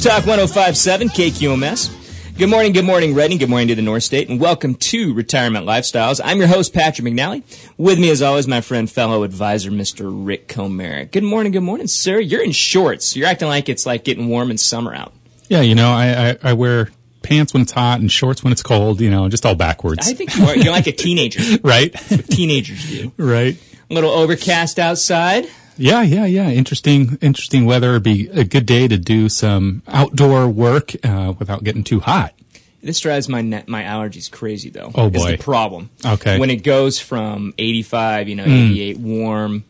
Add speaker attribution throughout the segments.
Speaker 1: News Talk 1057 KQMS. Good morning, good morning, Redding. Good morning to the North State, and welcome to Retirement Lifestyles. I'm your host, Patrick McNally. With me, as always, my friend, fellow advisor, Mr. Rick Comerick. Good morning, good morning, sir. You're in shorts. You're acting like it's like getting warm in summer out.
Speaker 2: Yeah, you know, I, I, I wear pants when it's hot and shorts when it's cold, you know, just all backwards.
Speaker 1: I think you are. You're like a teenager.
Speaker 2: right?
Speaker 1: That's what teenagers do.
Speaker 2: Right.
Speaker 1: A little overcast outside.
Speaker 2: Yeah, yeah, yeah. Interesting, interesting weather. It'd be a good day to do some outdoor work uh, without getting too hot.
Speaker 1: This drives my net, my allergies crazy though.
Speaker 2: Oh,
Speaker 1: Is
Speaker 2: boy.
Speaker 1: the problem.
Speaker 2: Okay.
Speaker 1: When it goes from 85, you know, 88 warm,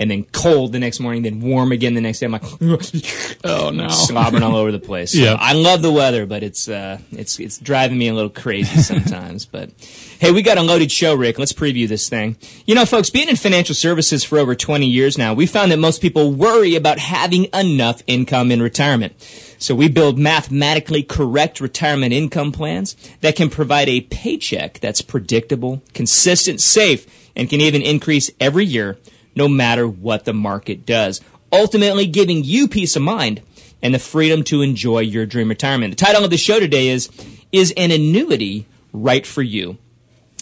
Speaker 1: and then cold the next morning, then warm again the next day, I'm like,
Speaker 2: Oh no.
Speaker 1: slobbering all over the place. So
Speaker 2: Yeah.
Speaker 1: I love the weather, but it's uh, it's it's driving me a little crazy sometimes. but hey, we got a loaded show, Rick. Let's preview this thing. You know, folks, being in financial services for over 20 years now, we found that most people worry about having enough income in retirement. So we build mathematically correct retirement income plans that can provide a paycheck that's predictable, consistent, safe, and can even increase every year no matter what the market does. Ultimately giving you peace of mind and the freedom to enjoy your dream retirement. The title of the show today is, Is an Annuity Right for You?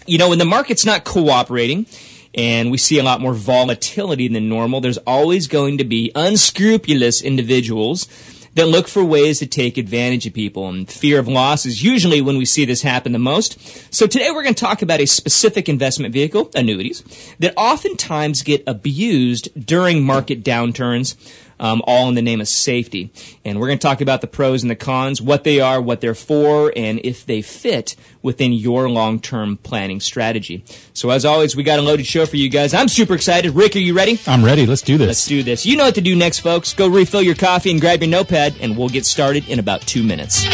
Speaker 1: You know, when the market's not cooperating, and we see a lot more volatility than normal, there's always going to be unscrupulous individuals that look for ways to take advantage of people. And fear of loss is usually when we see this happen the most. So today we're going to talk about a specific investment vehicle, annuities, that oftentimes get abused during market downturns. Um, all in the name of safety. And we're going to talk about the pros and the cons, what they are, what they're for, and if they fit within your long-term planning strategy. So as always, we got a loaded show for you guys. I'm super excited. Rick, are you ready?
Speaker 2: I'm ready. Let's do this.
Speaker 1: Let's do this. You know what to do next, folks. Go refill your coffee and grab your notepad, and we'll get started in about two minutes.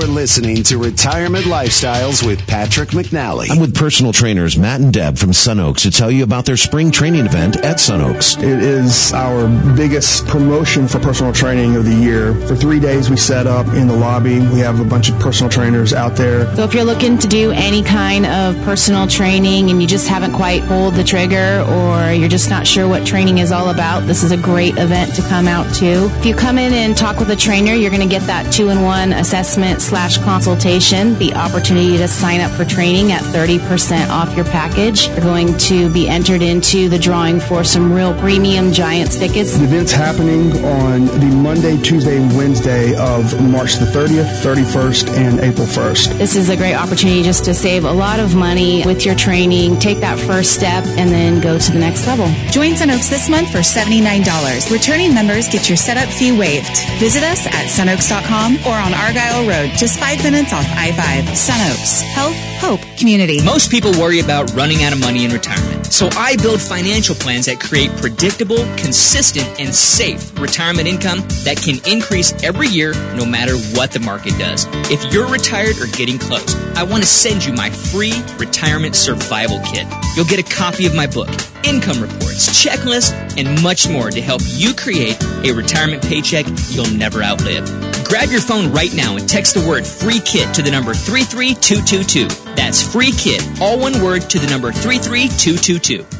Speaker 3: You're listening to Retirement Lifestyles with Patrick McNally.
Speaker 4: I'm with personal trainers Matt and Deb from Sun Oaks to tell you about their spring training event at Sun Oaks.
Speaker 5: It is our biggest promotion for personal training of the year. For three days, we set up in the lobby. We have a bunch of personal trainers out there.
Speaker 6: So if you're looking to do any kind of personal training and you just haven't quite pulled the trigger or you're just not sure what training is all about, this is a great event to come out to. If you come in and talk with a trainer, you're going to get that two-in-one assessment slash consultation, the opportunity to sign up for training at 30% off your package. You're going to be entered into the drawing for some real premium Giants tickets.
Speaker 5: The event's happening on the Monday, Tuesday, and Wednesday of March the 30th, 31st, and April 1st.
Speaker 6: This is a great opportunity just to save a lot of money with your training, take that first step, and then go to the next level.
Speaker 7: Join Sun Oaks this month for $79. Returning members get your setup fee waived. Visit us at sunoaks.com or on Argyle Road, just five minutes off I-5. Sun Oaks. Health, hope, community.
Speaker 8: Most people worry about running out of money in retirement. So I build financial plans that create predictable, consistent, and safe retirement income that can increase every year no matter what the market does. If you're retired or getting close, I want to send you my free retirement survival kit. You'll get a copy of my book, income reports, checklists, and much more to help you create a retirement paycheck you'll never outlive. Grab your phone right now and text the word free kit to the number 33222. That's free kit, all one word to the number 33222.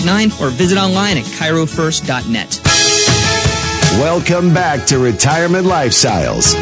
Speaker 8: or visit online at chirofirst.net.
Speaker 3: Welcome back to Retirement Lifestyles.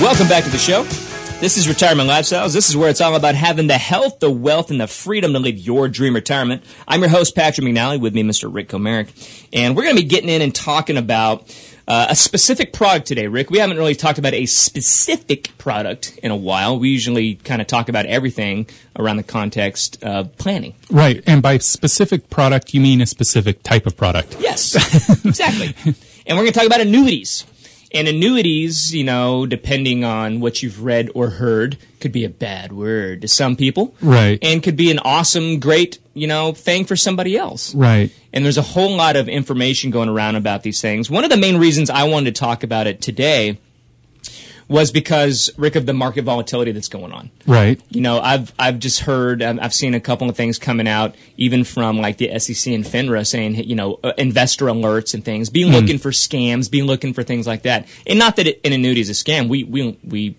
Speaker 1: Welcome back to the show. This is Retirement Lifestyles. This is where it's all about having the health, the wealth, and the freedom to live your dream retirement. I'm your host, Patrick McNally, with me, Mr. Rick Comerick. And we're going to be getting in and talking about uh, a specific product today, Rick. We haven't really talked about a specific product in a while. We usually kind of talk about everything around the context of planning.
Speaker 2: Right. And by specific product, you mean a specific type of product.
Speaker 1: Yes, exactly. and we're going to talk about annuities. And annuities, you know, depending on what you've read or heard, could be a bad word to some people.
Speaker 2: Right.
Speaker 1: And could be an awesome, great, you know, thing for somebody else.
Speaker 2: Right.
Speaker 1: And there's a whole lot of information going around about these things. One of the main reasons I wanted to talk about it today was because Rick of the market volatility that's going on.
Speaker 2: Right.
Speaker 1: You know, I've I've just heard um, I've seen a couple of things coming out even from like the SEC and FINRA saying you know uh, investor alerts and things, be looking for scams, be looking for things like that. And not that it, an annuity is a scam. We we we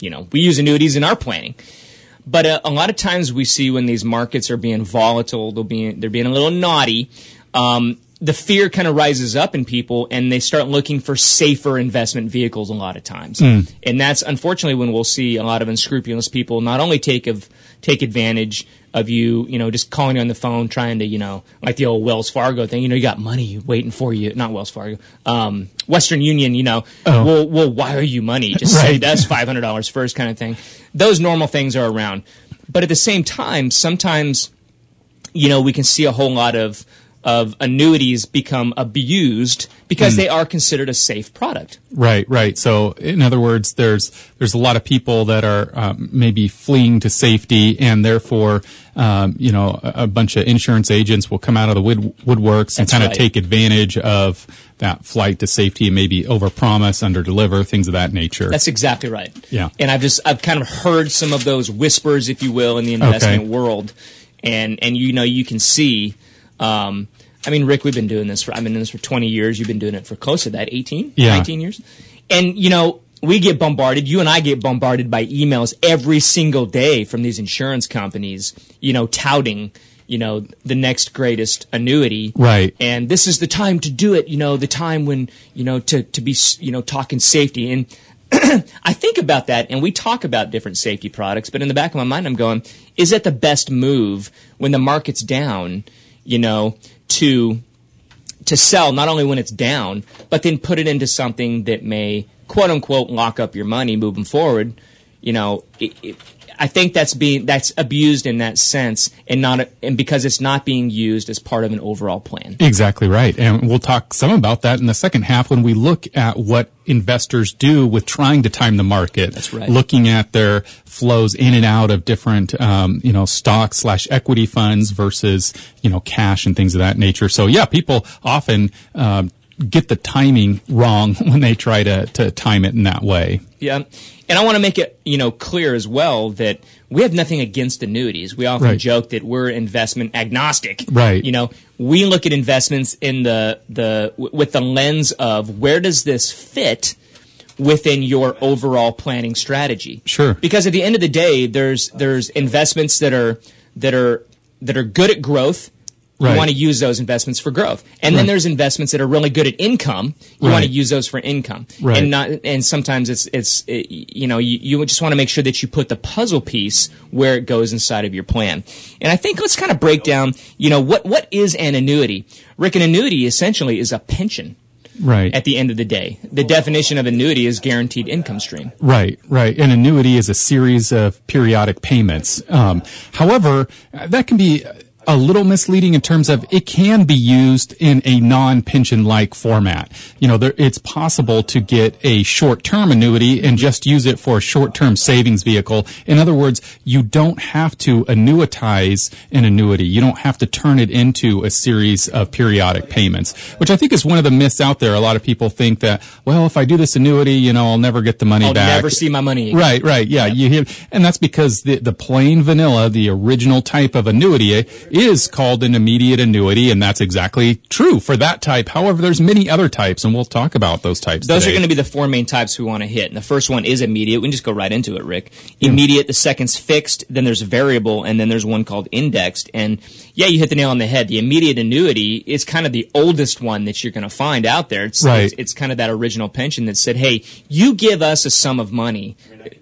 Speaker 1: you know we use annuities in our planning. But uh, a lot of times we see when these markets are being volatile, they'll be they're being a little naughty. Um, the fear kind of rises up in people and they start looking for safer investment vehicles a lot of times. And that's unfortunately when we'll see a lot of unscrupulous people not only take of take advantage of you, you know, just calling you on the phone trying to, you know, like the old Wells Fargo thing, you know, you got money waiting for you, not Wells Fargo, um, Western Union, you know,
Speaker 2: Oh.
Speaker 1: we'll, we'll wire you money, just
Speaker 2: Right.
Speaker 1: send us $500 first kind of thing. Those normal things are around. But at the same time, sometimes you know, we can see a whole lot of of annuities become abused because
Speaker 2: Hmm.
Speaker 1: they are considered a safe product.
Speaker 2: Right, right. So, in other words, there's there's a lot of people that are um, maybe fleeing to safety, and therefore, um, you know, a, a bunch of insurance agents will come out of the wood, woodworks and kind of
Speaker 1: right.
Speaker 2: take advantage of that flight to safety and maybe overpromise, underdeliver, things of that nature.
Speaker 1: That's exactly right.
Speaker 2: Yeah.
Speaker 1: And I've just I've kind of heard some of those whispers, if you will, in the investment
Speaker 2: Okay.
Speaker 1: world, and and you know you can see. Um, I mean, Rick, we've been doing this for I've been doing this for 20 years. You've been doing it for close to that 18,
Speaker 2: Yeah.
Speaker 1: 19 years, and you know. We get bombarded. You and I get bombarded by emails every single day from these insurance companies. You know, touting, you know, the next greatest annuity.
Speaker 2: Right.
Speaker 1: And this is the time to do it. You know, the time when you know to to be you know talking safety and I think about that, and we talk about different safety products, but in the back of my mind, I'm going, is it the best move when the market's down, you know, to to sell not only when it's down, but then put it into something that may quote unquote lock up your money moving forward? You know, it, it, I think that's being that's abused in that sense, and not and because it's not being used as part of an overall plan.
Speaker 2: Exactly right. And we'll talk some about that in the second half when we look at what investors do with trying to time the market.
Speaker 1: That's right.
Speaker 2: Looking at their flows in and out of different, um, you know, stocks slash equity funds versus, you know, cash and things of that nature. So yeah, people often, um, get the timing wrong when they try to, to time it in that way.
Speaker 1: Yeah. And I want to make it, you know, clear as well that we have nothing against annuities. We often
Speaker 2: Right.
Speaker 1: joke that we're investment agnostic.
Speaker 2: Right.
Speaker 1: You know, we look at investments in the, the, w- with the lens of where does this fit within your overall planning strategy?
Speaker 2: Sure.
Speaker 1: Because at the end of the day, there's, there's investments that are, that are, that are good at growth. You
Speaker 2: Right.
Speaker 1: want to use those investments for growth. And then there's investments that are really good at income. You want to use those for income.
Speaker 2: Right.
Speaker 1: And not, and sometimes it's, it's, it, you know, you, you just want to make sure that you put the puzzle piece where it goes inside of your plan. And I think let's kind of break down, you know, what, what is an annuity? Rick, an annuity essentially is a pension
Speaker 2: Right.
Speaker 1: at the end of the day. The definition of annuity is guaranteed income stream.
Speaker 2: Right, right. An annuity is a series of periodic payments. Um, however, that can be a little misleading in terms of it can be used in a non-pension like format. You know, there, it's possible to get a short-term annuity and just use it for a short-term savings vehicle. In other words, you don't have to annuitize an annuity. You don't have to turn it into a series of periodic payments, which I think is one of the myths out there. A lot of people think that, well, if I do this annuity, you know, I'll never get the money back.
Speaker 1: I'll never see my money again.
Speaker 2: Right, right, yeah. You hear, and that's because the, the plain vanilla, the original type of annuity is called an immediate annuity, and that's exactly true for that type. However, there's many other types, and we'll talk about those types.
Speaker 1: Those
Speaker 2: today.
Speaker 1: are going to be the four main types we want to hit. And the first one is immediate. We can just go right into it, Rick. Immediate, the second's fixed, then there's variable, and then there's one called indexed. And yeah, you hit the nail on the head. The immediate annuity is kind of the oldest one that you're going to find out there. It's,
Speaker 2: Right.
Speaker 1: it's, it's kind of that original pension that said, hey, you give us a sum of money,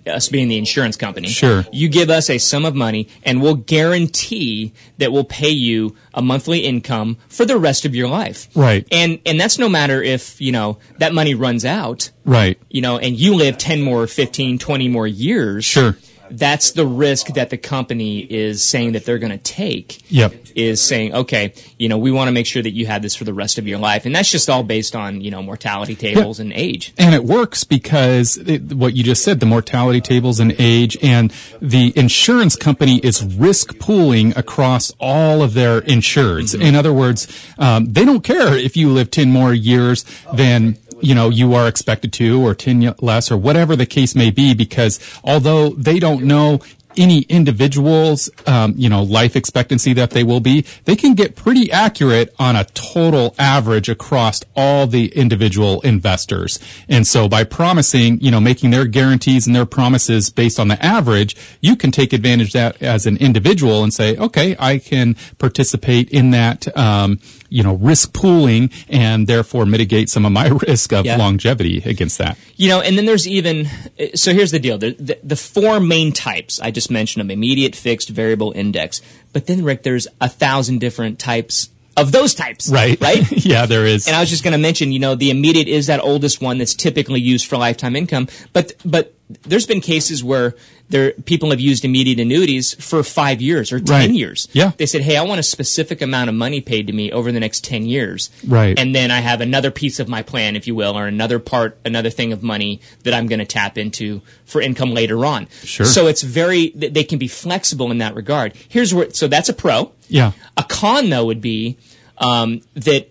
Speaker 1: us being the insurance company.
Speaker 2: Sure.
Speaker 1: You give us a sum of money, and we'll guarantee that we'll pay you a monthly income for the rest of your life.
Speaker 2: Right.
Speaker 1: And and that's no matter if, you know, that money runs out,
Speaker 2: right.
Speaker 1: you know, and you live 10 more, 15, 20 more years.
Speaker 2: Sure.
Speaker 1: That's the risk that the company is saying that they're going to take.
Speaker 2: Yep.
Speaker 1: Is saying, okay, you know, we want to make sure that you have this for the rest of your life. And that's just all based on, you know, mortality tables and age.
Speaker 2: And it works because it, what you just said, the mortality tables and age, and the insurance company is risk pooling across all of their insureds. In other words, um, they don't care if you live 10 more years than you know you are expected to or 10 less or whatever the case may be because although they don't know any individual's um, you know life expectancy that they will be they can get pretty accurate on a total average across all the individual investors. And so by promising you know making their guarantees and their promises based on the average you can take advantage of that as an individual and say okay i can participate in that um, you know risk pooling and therefore mitigate some of my risk of
Speaker 1: Yeah.
Speaker 2: longevity against that.
Speaker 1: You know, and then there's even so here's the deal: the, the, the four main types I just mentioned them: immediate, fixed, variable, index. But then, Rick, there's a thousand different types of those types.
Speaker 2: right
Speaker 1: Right.
Speaker 2: yeah there is
Speaker 1: And I was just going to mention, you know, the immediate is that oldest one that's typically used for lifetime income. But but there's been cases where there people have used immediate annuities for five years or ten
Speaker 2: Right.
Speaker 1: years.
Speaker 2: Yeah.
Speaker 1: They said, hey, I want a specific amount of money paid to me over the next ten years.
Speaker 2: Right.
Speaker 1: And then I have another piece of my plan, if you will, or another part, another thing of money that I'm going to tap into for income later on.
Speaker 2: Sure.
Speaker 1: So it's very they can be flexible in that regard. Here's where so that's a pro.
Speaker 2: yeah
Speaker 1: A con, though, would be um, that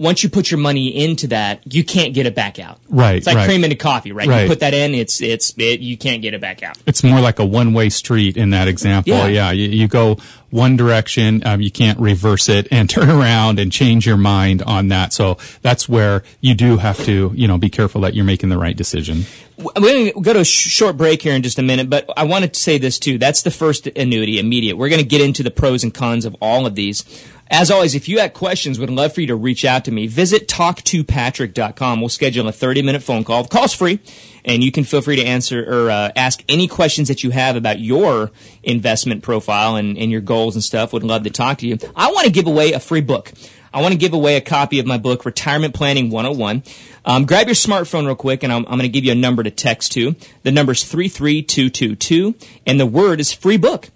Speaker 1: once you put your money into that, you can't get it back out.
Speaker 2: Right,
Speaker 1: It's like
Speaker 2: right.
Speaker 1: cream into coffee, right?
Speaker 2: Right.
Speaker 1: You put that in, it's it's it, you can't get it back out.
Speaker 2: it's more like a one-way street in that example.
Speaker 1: Yeah.
Speaker 2: Yeah, you, you go one direction, um, you can't reverse it and turn around and change your mind on that. So that's where you do have to, you know, be careful that you're making the right decision.
Speaker 1: We're going to go to a sh- short break here in just a minute, but I wanted to say this too. That's the first annuity, immediate. We're going to get into the pros and cons of all of these. As always, if you have questions, would love for you to reach out to me. Visit talktopatrick.com. We'll schedule a 30 minute phone call. The call's free, and you can feel free to answer or uh, ask any questions that you have about your investment profile and, and your goals and stuff. Would love to talk to you. I want to give away a free book. I want to give away a copy of my book, Retirement Planning 101. Um, grab your smartphone real quick, and I'm, I'm going to give you a number to text to. The number is 33222, and the word is free book.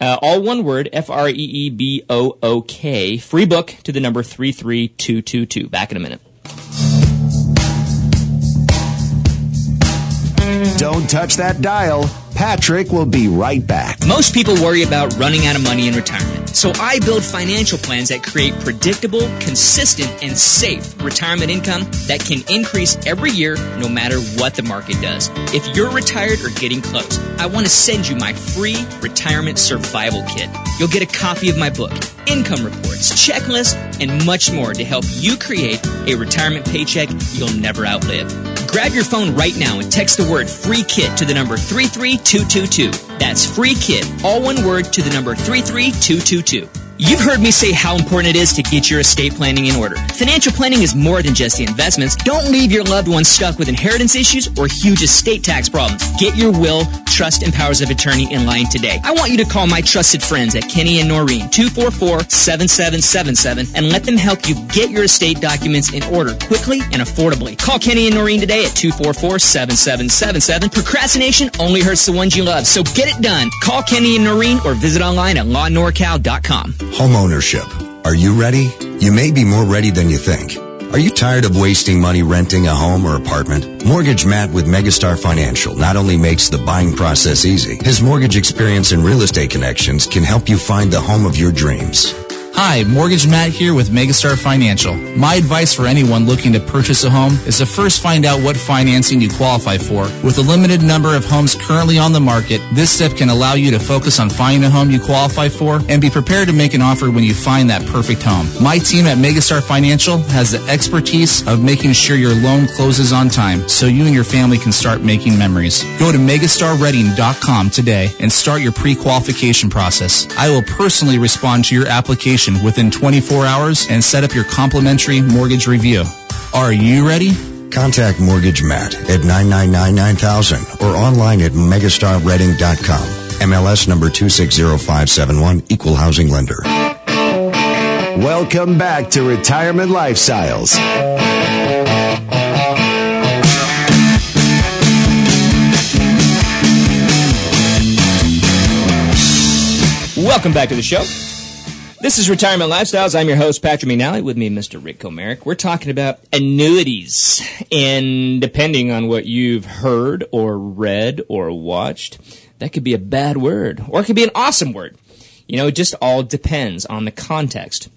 Speaker 1: Uh, all one word, F R E E B O O K. Free book to the number 33222. Back in a minute.
Speaker 4: Don't touch that dial. Patrick will be right back.
Speaker 8: Most people worry about running out of money in retirement. So I build financial plans that create predictable, consistent, and safe retirement income that can increase every year no matter what the market does. If you're retired or getting close, I want to send you my free retirement survival kit. You'll get a copy of my book, income reports, checklists, and much more to help you create a retirement paycheck you'll never outlive. Grab your phone right now and text the word free kit to the number 33222. That's free kit, all one word to the number 33222. You've heard me say how important it is to get your estate planning in order. Financial planning is more than just the investments. Don't leave your loved ones stuck with inheritance issues or huge estate tax problems. Get your will, trust, and powers of attorney in line today. I want you to call my trusted friends at Kenny and Noreen, 244-7777, and let them help you get your estate documents in order quickly and affordably. Call Kenny and Noreen today at 244-7777. Procrastination only hurts the ones you love, so get it done. Call Kenny and Noreen or visit online at lawnorcal.com.
Speaker 9: Homeownership. Are you ready? You may be more ready than you think. Are you tired of wasting money renting a home or apartment? Mortgage Matt with Megastar Financial not only makes the buying process easy, his mortgage experience and real estate connections can help you find the home of your dreams.
Speaker 10: Hi, Mortgage Matt here with Megastar Financial. My advice for anyone looking to purchase a home is to first find out what financing you qualify for. With a limited number of homes currently on the market, this step can allow you to focus on finding a home you qualify for and be prepared to make an offer when you find that perfect home. My team at Megastar Financial has the expertise of making sure your loan closes on time so you and your family can start making memories. Go to megastarreading.com today and start your pre-qualification process. I will personally respond to your application within 24 hours and set up your complimentary mortgage review. Are you ready?
Speaker 9: Contact Mortgage Matt at 999-9000 or online at megastarreading.com. MLS number 260571, Equal Housing Lender.
Speaker 3: Welcome back to Retirement Lifestyles.
Speaker 1: Welcome back to the show. This is Retirement Lifestyles. I'm your host, Patrick McNally. With me, Mr. Rick Comerick. We're talking about annuities. And depending on what you've heard or read or watched, that could be a bad word or it could be an awesome word. You know, it just all depends on the context.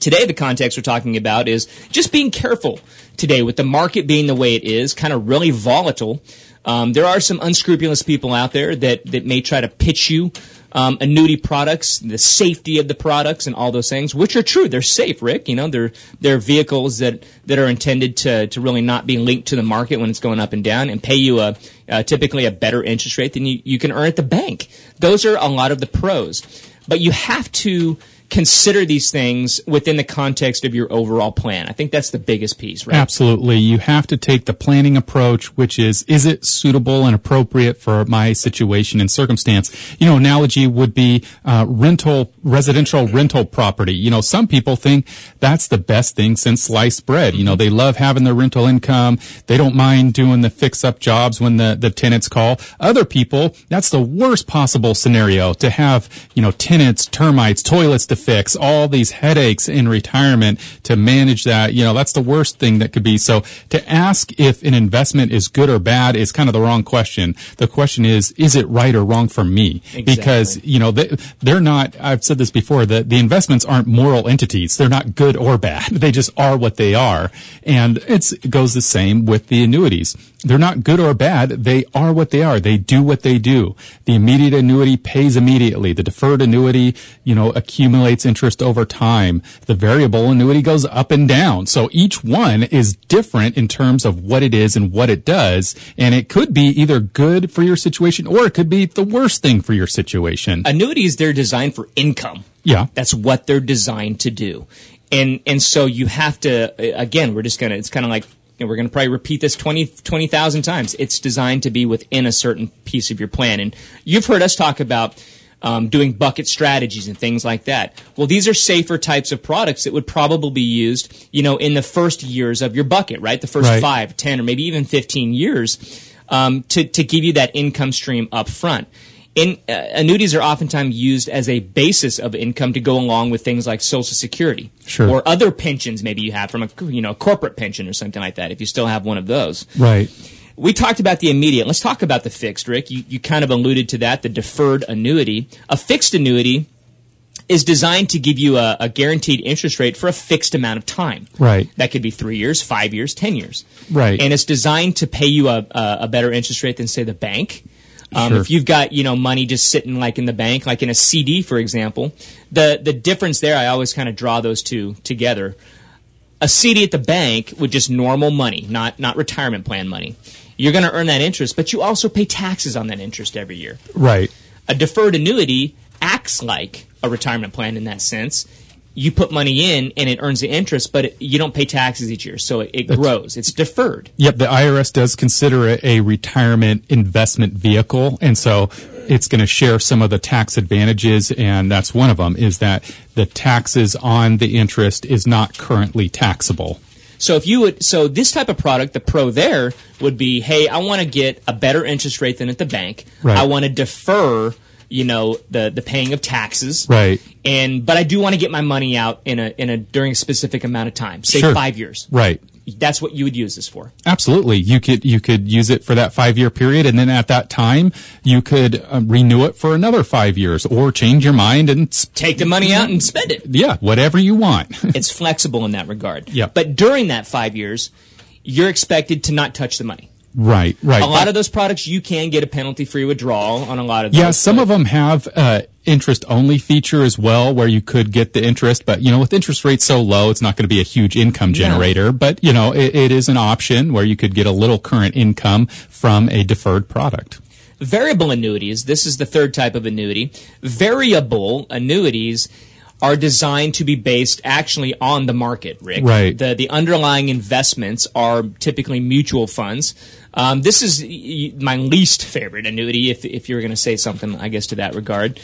Speaker 1: Today, the context we're talking about is just being careful today with the market being the way it is, kind of really volatile. Um, there are some unscrupulous people out there that, that may try to pitch you um, annuity products, the safety of the products, and all those things, which are true. They're safe, Rick. You know, they're they're vehicles that that are intended to to really not be linked to the market when it's going up and down, and pay you a uh, typically a better interest rate than you, you can earn at the bank. Those are a lot of the pros, but you have to consider these things within the context of your overall plan. I think that's the biggest piece, right?
Speaker 2: Absolutely. You have to take the planning approach, which is, is it suitable and appropriate for my situation and circumstance? You know, analogy would be uh, rental, residential rental property. You know, some people think that's the best thing since sliced bread. You know, they love having their rental income. They don't mind doing the fix up jobs when the, the tenants call. Other people, that's the worst possible scenario to have, you know, tenants, termites, toilets to fix, all these headaches in retirement to manage that. You know, that's the worst thing that could be. So to ask if an investment is good or bad is kind of the wrong question. The question is, is it right or wrong for me?
Speaker 1: Exactly.
Speaker 2: Because, you know, they, they're not, I've said this before, that the investments aren't moral entities. They're not good or bad. They just are what they are. And it goes the same with the annuities. They're not good or bad. They are what they are. They do what they do. The immediate annuity pays immediately. The deferred annuity, you know, accumulates interest over time. The variable annuity goes up and down. So each one is different in terms of what it is and what it does. And it could be either good for your situation or it could be the worst thing for your situation.
Speaker 1: Annuities, they're designed for income.
Speaker 2: Yeah.
Speaker 1: That's what they're designed to do. And, and so you have to, again, we're just gonna, it's kind of like, you know, we're going to probably repeat this 20 20,000 times. It's designed to be within a certain piece of your plan. And you've heard us talk about um, doing bucket strategies and things like that. Well, these are safer types of products that would probably be used, you know, in the first years of your bucket, right? The first
Speaker 2: Right.
Speaker 1: five, ten, or maybe even 15 years um, to, to give you that income stream up front. In, uh, annuities are oftentimes used as a basis of income to go along with things like Social Security
Speaker 2: Sure.
Speaker 1: or other pensions maybe you have from a you know corporate pension or something like that if you still have one of those.
Speaker 2: Right.
Speaker 1: We talked about the immediate. Let's talk about the fixed, Rick. You, you kind of alluded to that, the deferred annuity. A fixed annuity is designed to give you a, a guaranteed interest rate for a fixed amount of time.
Speaker 2: Right.
Speaker 1: That could be three years, five years, ten years.
Speaker 2: Right.
Speaker 1: And it's designed to pay you a, a, a better interest rate than, say, the bank. Um,
Speaker 2: Sure.
Speaker 1: If you've got you know money just sitting like in the bank, like in a CD, for example, the the difference there, I always kind of draw those two together. A CD at the bank with just normal money, not not retirement plan money, you're going to earn that interest, but you also pay taxes on that interest every year.
Speaker 2: Right.
Speaker 1: A deferred annuity acts like a retirement plan in that sense. You put money in and it earns the interest, but it, you don't pay taxes each year, so it, it grows. It's deferred.
Speaker 2: Yep, the IRS does consider it a retirement investment vehicle, and so it's going to share some of the tax advantages, and that's one of them. Is that the taxes on the interest is not currently taxable.
Speaker 1: So if you would, so this type of product, the pro there would be, hey, I want to get a better interest rate than at the bank.
Speaker 2: Right.
Speaker 1: I want to defer, you know, the the paying of taxes.
Speaker 2: Right.
Speaker 1: And but I do want to get my money out in a in a during a specific amount of time, say
Speaker 2: Sure.
Speaker 1: five years.
Speaker 2: Right.
Speaker 1: That's what you would use this for.
Speaker 2: Absolutely. You could you could use it for that five year period, and then at that time you could um, renew it for another five years, or change your mind and s-
Speaker 1: Take the money out and spend it.
Speaker 2: yeah, whatever you want.
Speaker 1: It's flexible in that regard.
Speaker 2: Yep.
Speaker 1: But during that five years, you're expected to not touch the money.
Speaker 2: Right. Right.
Speaker 1: A lot of those products you can get a penalty free withdrawal on a lot of those.
Speaker 2: Yeah, some of them have uh, interest only feature as well, where you could get the interest, but you know, with interest rates so low, it's not going to be a huge income generator. But you know, it, it is an option where you could get a little current income from a deferred product.
Speaker 1: Variable annuities, this is the third type of annuity. Variable annuities are designed to be based actually on the market, Rick.
Speaker 2: Right.
Speaker 1: The, the underlying investments are typically mutual funds. Um, this is my least favorite annuity, if, if you're going to say something, I guess, to that regard.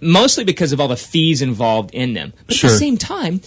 Speaker 1: Mostly because of all the fees involved in them. But at the same time,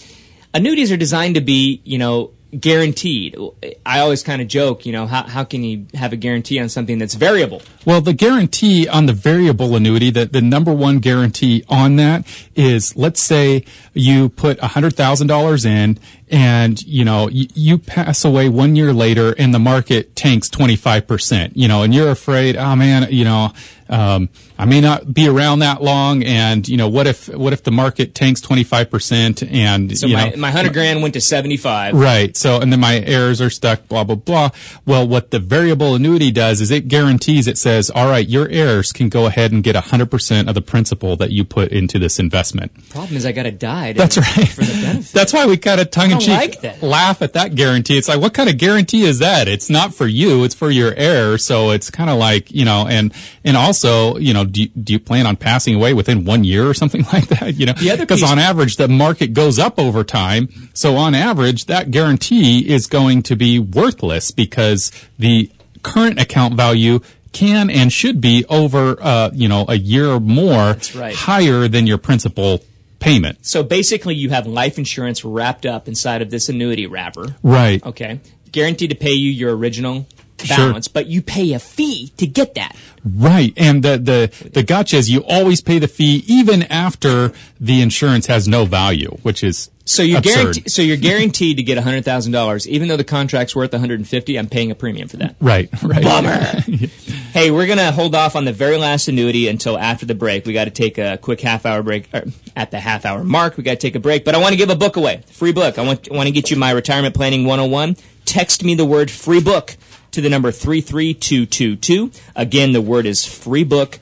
Speaker 1: annuities are designed to be, you know, guaranteed. I always kind of joke, you know, how, how can you have a guarantee on something that's variable?
Speaker 2: Well, the guarantee on the variable annuity, the, the number one guarantee on that is, let's say you put $100,000 in and, you know, y- you pass away one year later and the market tanks 25%, you know, and you're afraid, oh man, you know, um, I may not be around that long and, you know, what if, what if the market tanks 25% and,
Speaker 1: So
Speaker 2: you
Speaker 1: my,
Speaker 2: know,
Speaker 1: my 100 grand went to 75.
Speaker 2: Right. So, and then my heirs are stuck, blah, blah, blah. Well, what the variable annuity does is it guarantees, it says, all right, your heirs can go ahead and get 100% of the principal that you put into this investment.
Speaker 1: Problem is, I got to die. to-
Speaker 2: That's right.
Speaker 1: For the benefit.
Speaker 2: That's why we kind of tongue in cheek
Speaker 1: like
Speaker 2: laugh at that guarantee. It's like, what kind of guarantee is that? It's not for you. It's for your heir. So it's kind of like, you know, and, and also, you know, do you, do you plan on passing away within one year or something like that? You know, because on average, the market goes up over time. So on average, that guarantee is going to be worthless because the current account value can and should be over, uh, you know, a year or more
Speaker 1: right.
Speaker 2: higher than your principal payment.
Speaker 1: So basically, you have life insurance wrapped up inside of this annuity wrapper.
Speaker 2: Right.
Speaker 1: Okay. Guaranteed to pay you your original
Speaker 2: Sure.
Speaker 1: balance, but you pay a fee to get that.
Speaker 2: Right. And the, the, the gotcha is you always pay the fee even after the insurance has no value, which is
Speaker 1: So you're guaranteed. So you're guaranteed to get hundred thousand dollars, even though the contract's worth 150. I'm paying a premium for that.
Speaker 2: Right. Right.
Speaker 1: Bummer. hey, we're gonna hold off on the very last annuity until after the break. We got to take a quick half hour break. At the half hour mark, we got to take a break. But I want to give a book away, free book. I want want to get you my retirement planning 101. Text me the word free book to the number three three two two two. Again, the word is free book,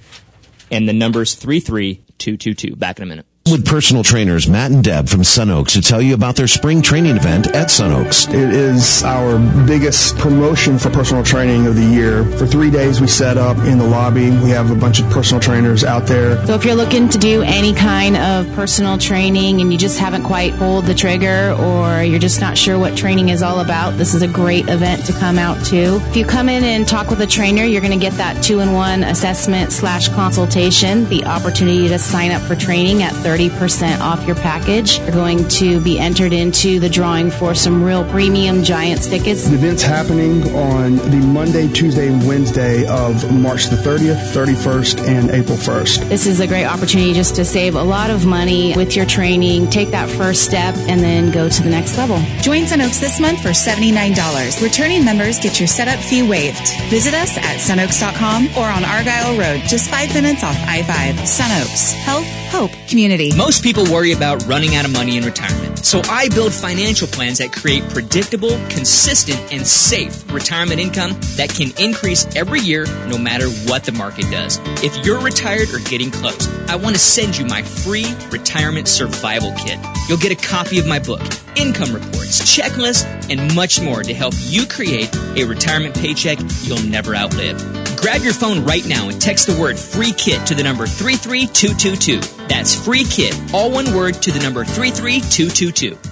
Speaker 1: and the number's three three two two two. Back in a minute.
Speaker 4: With personal trainers Matt and Deb from Sun Oaks to tell you about their spring training event at Sun Oaks.
Speaker 5: It is our biggest promotion for personal training of the year. For three days, we set up in the lobby. We have a bunch of personal trainers out there.
Speaker 6: So if you're looking to do any kind of personal training and you just haven't quite pulled the trigger or you're just not sure what training is all about, this is a great event to come out to. If you come in and talk with a trainer, you're going to get that two-in-one assessment slash consultation, the opportunity to sign up for training at 30% off your package. You're going to be entered into the drawing for some real premium Giants tickets.
Speaker 5: The event's happening on the Monday, Tuesday, and Wednesday of March the 30th, 31st, and April 1st.
Speaker 6: This is a great opportunity just to save a lot of money with your training, take that first step, and then go to the next level.
Speaker 7: Join Sun Oaks this month for $79. Returning members get your setup fee waived. Visit us at sunoaks.com or on Argyle Road, just five minutes off I-5. Sun Oaks. Health, hope, community.
Speaker 8: Most people worry about running out of money in retirement. So I build financial plans that create predictable, consistent, and safe retirement income that can increase every year no matter what the market does. If you're retired or getting close, I want to send you my free retirement survival kit. You'll get a copy of my book, income reports, checklists, and much more to help you create a retirement paycheck you'll never outlive. Grab your phone right now and text the word free kit to the number 33222. That's free kit, all one word to the number 33222.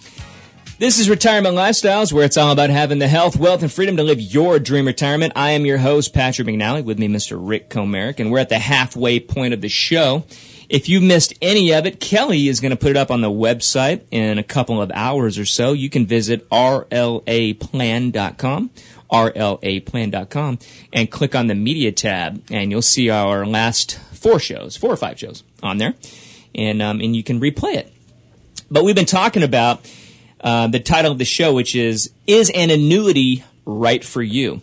Speaker 1: This is Retirement Lifestyles, where it's all about having the health, wealth, and freedom to live your dream retirement. I am your host, Patrick McNally, with me, Mr. Rick Comerick, and we're at the halfway point of the show. If you missed any of it, Kelly is going to put it up on the website in a couple of hours or so. You can visit rlaplan.com, rlaplan.com, and click on the media tab, and you'll see our last four shows, four or five shows on there, and um, and you can replay it. But we've been talking about uh, the title of the show, which is "Is an Annuity Right for You?"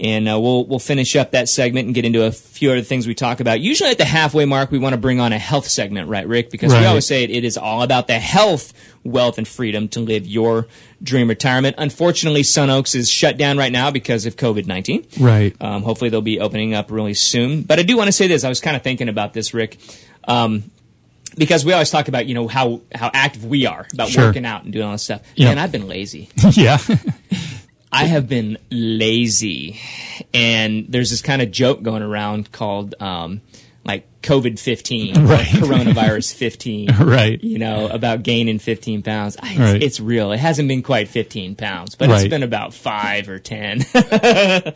Speaker 1: And uh, we'll we'll finish up that segment and get into a few other things we talk about. Usually at the halfway mark, we want to bring on a health segment, right, Rick? Because we always say it, it is all about the health, wealth, and freedom to live your dream retirement. Unfortunately, Sun Oaks is shut down right now because of COVID nineteen.
Speaker 2: Right.
Speaker 1: Um, hopefully, they'll be opening up really soon. But I do want to say this. I was kind of thinking about this, Rick. Um, because we always talk about you know how how active we are about
Speaker 2: Sure.
Speaker 1: working out and doing all this stuff.
Speaker 2: Yep.
Speaker 1: Man, I've been lazy.
Speaker 2: yeah.
Speaker 1: I have been lazy, and there's this kind of joke going around called um, like COVID fifteen,
Speaker 2: Right.
Speaker 1: coronavirus fifteen,
Speaker 2: Right.
Speaker 1: You know about gaining fifteen pounds. I, it's,
Speaker 2: Right.
Speaker 1: it's real. It hasn't been quite fifteen pounds, but it's been about five or ten.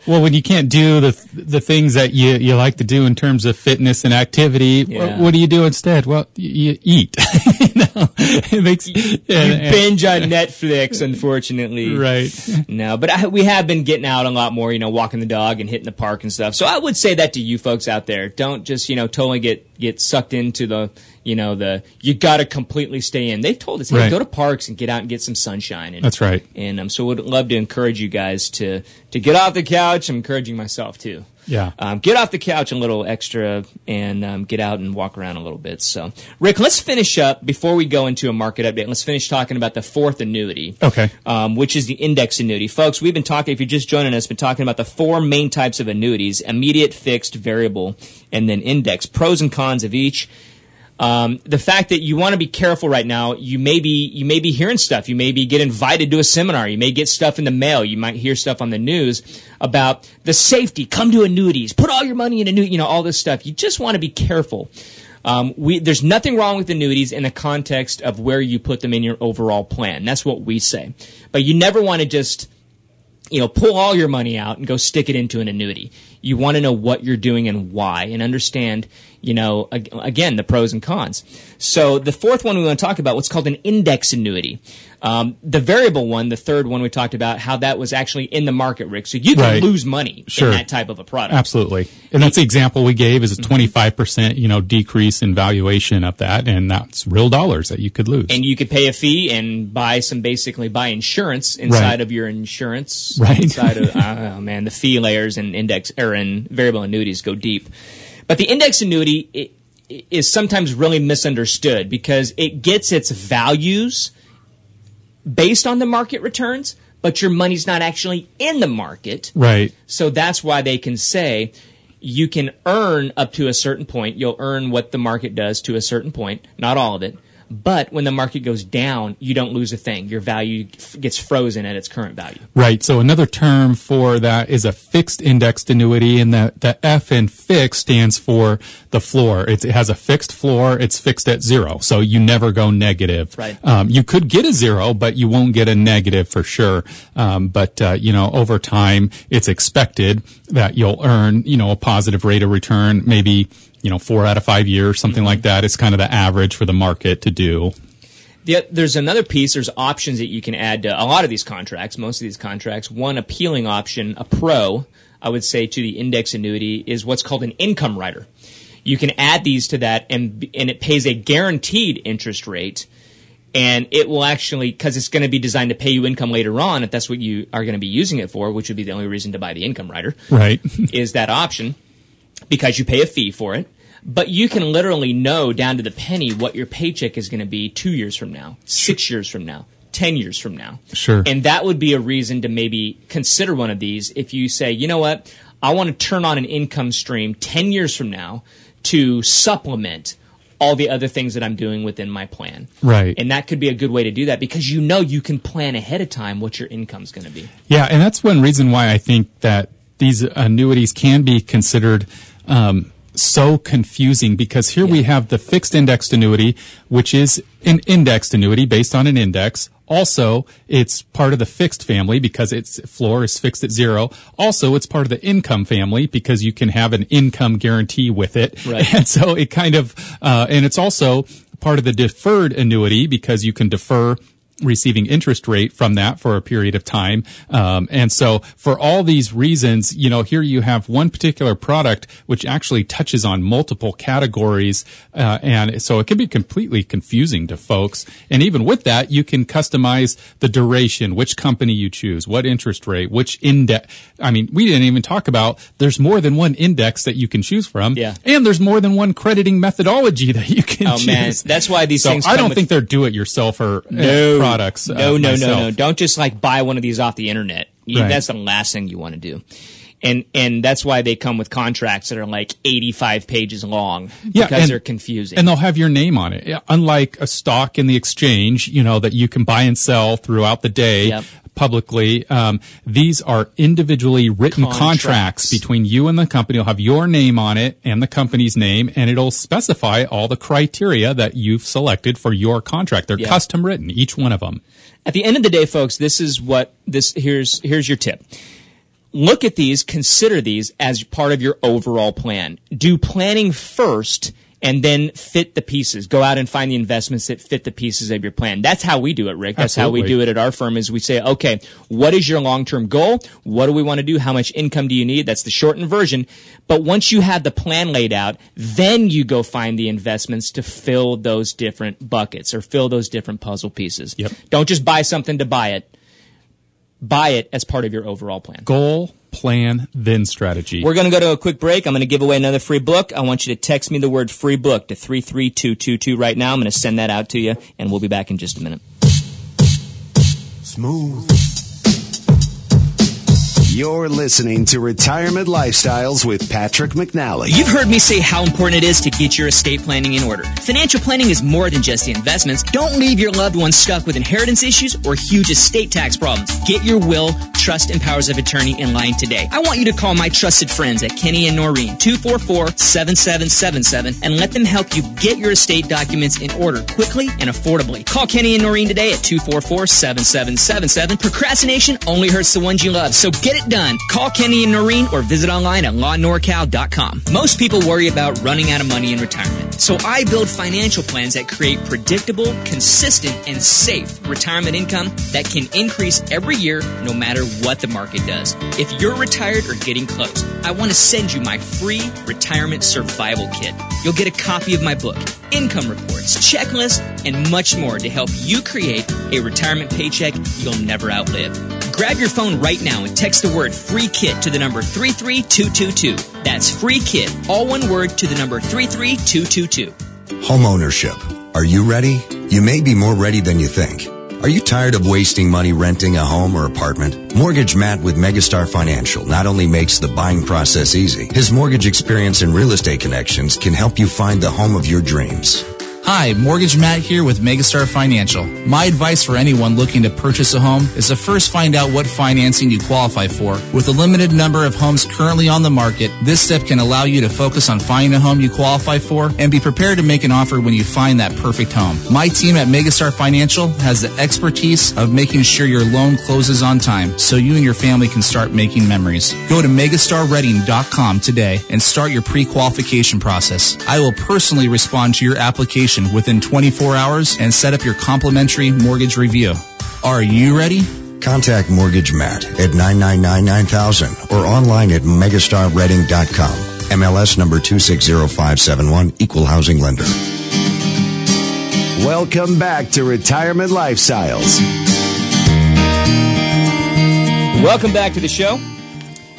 Speaker 2: Well, when you can't do the the things that you, you like to do in terms of fitness and activity,
Speaker 1: Yeah.
Speaker 2: what, do you do instead? Well, you, you eat. you know, it makes
Speaker 1: you
Speaker 2: and- and-
Speaker 1: binge on Netflix, unfortunately.
Speaker 2: Right.
Speaker 1: No, but I, we have been getting out a lot more, you know, walking the dog and hitting the park and stuff. So I would say that to you folks out there. Don't just, you know, totally get, get sucked into the, you know, the, you gotta completely stay in. They've told us, hey,
Speaker 2: Right.
Speaker 1: go to parks and get out and get some sunshine. And,
Speaker 2: That's right.
Speaker 1: And um, so would love to encourage you guys to, to get off the couch. I'm encouraging myself too.
Speaker 2: Yeah.
Speaker 1: Um, get off the couch a little extra and um, get out and walk around a little bit. So, Rick, let's finish up before we go into a market update. Let's finish talking about the fourth annuity.
Speaker 2: Okay.
Speaker 1: Um, which is the index annuity. Folks, we've been talking, if you're just joining us, been talking about the four main types of annuities immediate, fixed, variable, and then index. Pros and cons of each. Um, the fact that you want to be careful right now, you may be you may be hearing stuff. You may be get invited to a seminar. You may get stuff in the mail. You might hear stuff on the news about the safety. Come to annuities. Put all your money in annuities. You know all this stuff. You just want to be careful. Um, we, there's nothing wrong with annuities in the context of where you put them in your overall plan. That's what we say. But you never want to just you know, pull all your money out and go stick it into an annuity. You want to know what you're doing and why and understand, you know, again, the pros and cons. So the fourth one we want to talk about, what's called an index annuity. Um, the variable one, the third one we talked about, how that was actually in the market, Rick. So you can
Speaker 2: Right.
Speaker 1: lose money
Speaker 2: Sure.
Speaker 1: in that type of a product.
Speaker 2: Absolutely. And that's the example we gave is a
Speaker 1: Mm-hmm.
Speaker 2: 25%, you know, decrease in valuation of that. And that's real dollars that you could lose.
Speaker 1: And you could pay a fee and buy some, basically buy insurance inside
Speaker 2: Right.
Speaker 1: of your insurance.
Speaker 2: Right.
Speaker 1: Inside of, oh man, the fee layers and index, or in variable annuities go deep. But the index annuity is sometimes really misunderstood because it gets its values based on the market returns, but your money's not actually in the market.
Speaker 2: right.
Speaker 1: So that's why they can say you can earn up to a certain point. You'll earn what the market does to a certain point, not all of it. But when the market goes down, you don't lose a thing. Your value f- gets frozen at its current value.
Speaker 2: Right. So another term for that is a fixed indexed annuity, and the, the F in fixed stands for the floor. It's, it has a fixed floor. It's fixed at zero, so you never go negative.
Speaker 1: Right.
Speaker 2: Um, you could get a zero, but you won't get a negative for sure. Um, but uh, you know, over time, it's expected that you'll earn you know a positive rate of return, maybe you know, four out of five years, something like mm-hmm. that is kind of the average for the market to do.
Speaker 1: The, there's another piece. There's options that you can add to a lot of these contracts. Most of these contracts. One appealing option, a pro, I would say, to the index annuity is what's called an income rider. You can add these to that, and and it pays a guaranteed interest rate, and it will actually because it's going to be designed to pay you income later on if that's what you are going to be using it for, which would be the only reason to buy the income rider.
Speaker 2: Right.
Speaker 1: is that option because you pay a fee for it. But you can literally know down to the penny what your paycheck is going to be two years from now, six years from now, 10 years from now.
Speaker 2: Sure.
Speaker 1: And that would be a reason to maybe consider one of these if you say, you know what, I want to turn on an income stream 10 years from now to supplement all the other things that I'm doing within my plan.
Speaker 2: Right.
Speaker 1: And that could be a good way to do that because you know you can plan ahead of time what your income's going to be.
Speaker 2: Yeah, and that's one reason why I think that these annuities can be considered um, so confusing because here we have the fixed indexed annuity, which is an indexed annuity based on an index. Also, it's part of the fixed family because its floor is fixed at zero. Also, it's part of the income family because you can have an income guarantee with it.
Speaker 1: Right.
Speaker 2: And so it kind of, uh, and it's also part of the deferred annuity because you can defer receiving interest rate from that for a period of time. Um, and so for all these reasons, you know, here you have one particular product which actually touches on multiple categories. Uh, and so it can be completely confusing to folks. And even with that, you can customize the duration, which company you choose, what interest rate, which index. I mean, we didn't even talk about there's more than one index that you can choose from.
Speaker 1: Yeah.
Speaker 2: And there's more than one crediting methodology that you can
Speaker 1: Oh,
Speaker 2: choose.
Speaker 1: man. That's why these
Speaker 2: so
Speaker 1: things
Speaker 2: I don't
Speaker 1: with-
Speaker 2: think they're do it yourself or
Speaker 1: No
Speaker 2: products. uh,
Speaker 1: No, no,
Speaker 2: myself.
Speaker 1: no, no. Don't just like buy one of these off the internet. You-
Speaker 2: Right.
Speaker 1: That's the last thing you want to do. And and that's why they come with contracts that are like 85 pages long
Speaker 2: Yeah,
Speaker 1: because
Speaker 2: and-
Speaker 1: they're confusing.
Speaker 2: And they'll have your name on it. Unlike a stock in the exchange, you know, that you can buy and sell throughout the day
Speaker 1: Yep.
Speaker 2: Publicly. Um, these are individually written contracts.
Speaker 1: Contracts.
Speaker 2: between you and the company. You'll have your name on it and the company's name, and it'll specify all the criteria that you've selected for your contract. They're
Speaker 1: Yeah.
Speaker 2: custom written, each one of them.
Speaker 1: At the end of the day, folks, this is what this here's here's your tip. Look at these, consider these as part of your overall plan. Do planning first and then fit the pieces. Go out and find the investments that fit the pieces of your plan. That's how we do it, Rick. That's how we do it at our firm is we say, okay, what is your long-term goal? What do we want to do? How much income do you need? That's the shortened version. But once you have the plan laid out, then you go find the investments to fill those different buckets or fill those different puzzle pieces.
Speaker 2: Yep.
Speaker 1: Don't just buy something to buy it. Buy it as part of your overall plan.
Speaker 2: Goal, plan, then strategy.
Speaker 1: We're going to go to a quick break. I'm going to give away another free book. I want you to text me the word free book to 33222 right now. I'm going to send that out to you, and we'll be back in just a minute.
Speaker 4: Smooth. You're listening to Retirement Lifestyles with Patrick McNally.
Speaker 8: You've heard me say how important it is to get your estate planning in order. Financial planning is more than just the investments. Don't leave your loved ones stuck with inheritance issues or huge estate tax problems. Get your will, trust, and powers of attorney in line today. I want you to call my trusted friends at Kenny and Norine, 244-7777, and let them help you get your estate documents in order quickly and affordably. Call Kenny and Norine today at 244-7777. Procrastination only hurts the ones you love, so get it done. Call Kenny and Norine or visit online at lawnorcal.com. Most people worry about running out of money in retirement. So I build financial plans that create predictable, consistent, and safe retirement income that can increase every year no matter what the market does. If you're retired or getting close, I want to send you my free retirement survival kit. You'll get a copy of my book, income reports, checklists, and much more to help you create a retirement paycheck you'll never outlive. Grab your phone right now and text the word free kit to the number 33222. That's free kit, all one word to the number 33222.
Speaker 9: Home ownership. Are you ready? You may be more ready than you think. Are you tired of wasting money renting a home or apartment? Mortgage Matt with Megastar Financial not only makes the buying process easy, his mortgage experience and real estate connections can help you find the home of your dreams.
Speaker 10: Hi, Mortgage Matt here with Megastar Financial. My advice for anyone looking to purchase a home is to first find out what financing you qualify for. With a limited number of homes currently on the market, this step can allow you to focus on finding a home you qualify for and be prepared to make an offer when you find that perfect home. My team at Megastar Financial has the expertise of making sure your loan closes on time so you and your family can start making memories. Go to megastarredding.com today and start your pre-qualification process. I will personally respond to your application within 24 hours and set up your complimentary mortgage review. Are you ready?
Speaker 9: Contact Mortgage Matt at 999-9000 or online at megastarredding.com. MLS number 260571, Equal Housing Lender.
Speaker 3: Welcome back to Retirement Lifestyles.
Speaker 1: Welcome back to the show.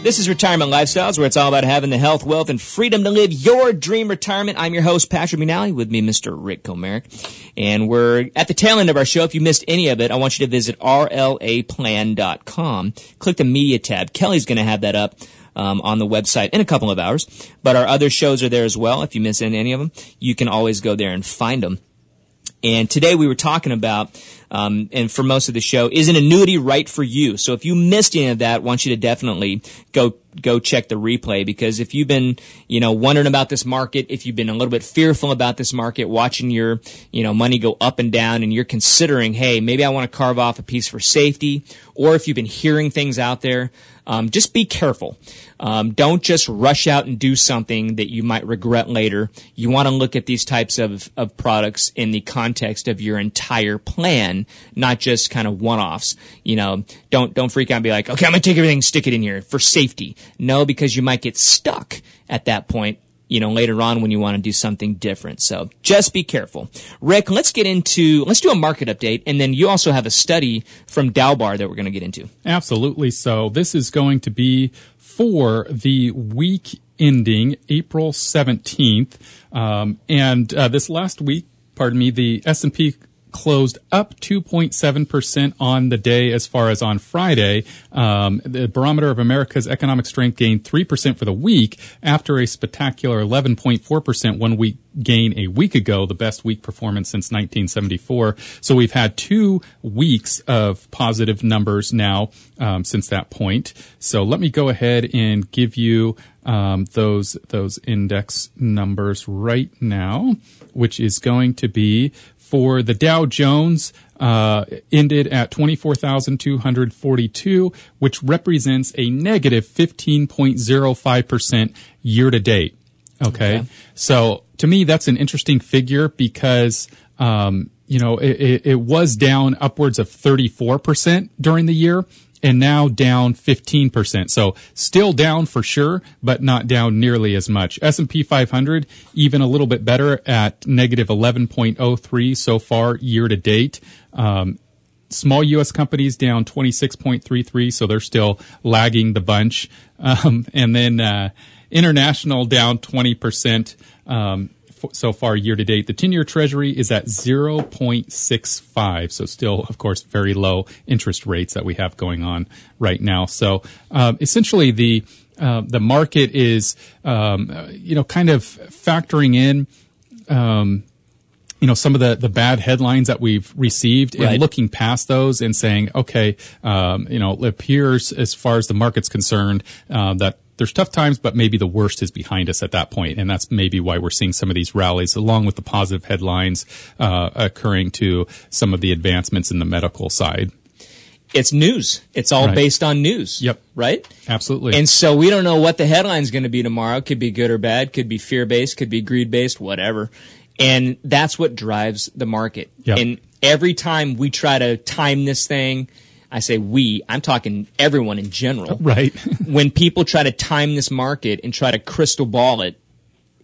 Speaker 1: This is Retirement Lifestyles, where it's all about having the health, wealth, and freedom to live your dream retirement. I'm your host, Patrick McNally, with me, Mr. Rick Comerick. And we're at the tail end of our show. If you missed any of it, I want you to visit rlaplan.com. Click the media tab. Kelly's going to have that up. Um, on the website in a couple of hours, but our other shows are there as well. If you miss any of them, you can always go there and find them. And today we were talking about, um, and for most of the show, is an annuity right for you? So if you missed any of that, I want you to definitely go go check the replay because if you've been, you know, wondering about this market, if you've been a little bit fearful about this market, watching your, you know, money go up and down, and you're considering, hey, maybe I want to carve off a piece for safety, or if you've been hearing things out there, um, just be careful. Um, don't just rush out and do something that you might regret later. You want to look at these types of, of products in the context of your entire plan, not just kind of one-offs. You know, don't don't freak out and be like, okay, I'm gonna take everything, stick it in here for safety. No, because you might get stuck at that point you know, later on when you want to do something different. So just be careful. Rick, let's get into, let's do a market update. And then you also have a study from Dalbar that we're going to get into.
Speaker 2: Absolutely. So this is going to be for the week ending April 17th. Um, and uh, this last week, pardon me, the S&P closed up 2.7% on the day as far as on Friday. Um, the Barometer of America's economic strength gained 3% for the week after a spectacular 11.4% one week gain a week ago, the best week performance since 1974. So we've had two weeks of positive numbers now um, since that point. So let me go ahead and give you um, those those index numbers right now, which is going to be for the Dow Jones uh, ended at 24,242, which represents a negative 15.05% year to date. Okay? okay. So to me, that's an interesting figure because, um, you know, it, it was down upwards of 34% during the year and now down 15%. So still down for sure, but not down nearly as much. S&P 500 even a little bit better at negative 11.03 so far year to date. Um, small U.S. companies down 26.33, so they're still lagging the bunch. Um, and then uh, international down 20%. Um, so far year to date. The 10 year treasury is at 0.65. So still, of course, very low interest rates that we have going on right now. So, um, essentially the, uh, the market is, um, you know, kind of factoring in, um, you know some of the the bad headlines that we've received right. and looking past those and saying okay um, you know it appears as far as the market's concerned uh, that there's tough times, but maybe the worst is behind us at that point, and that's maybe why we're seeing some of these rallies, along with the positive headlines uh, occurring to some of the advancements in the medical side.
Speaker 1: It's news. It's all right. based on news.
Speaker 2: Yep.
Speaker 1: Right?
Speaker 2: Absolutely.
Speaker 1: And so we don't know what the headline's going to be tomorrow. Could be good or bad. Could be fear based. Could be greed based. Whatever. And that's what drives the market.
Speaker 2: Yep.
Speaker 1: And every time we try to time this thing, I say we, I'm talking everyone in general.
Speaker 2: Right.
Speaker 1: when people try to time this market and try to crystal ball it,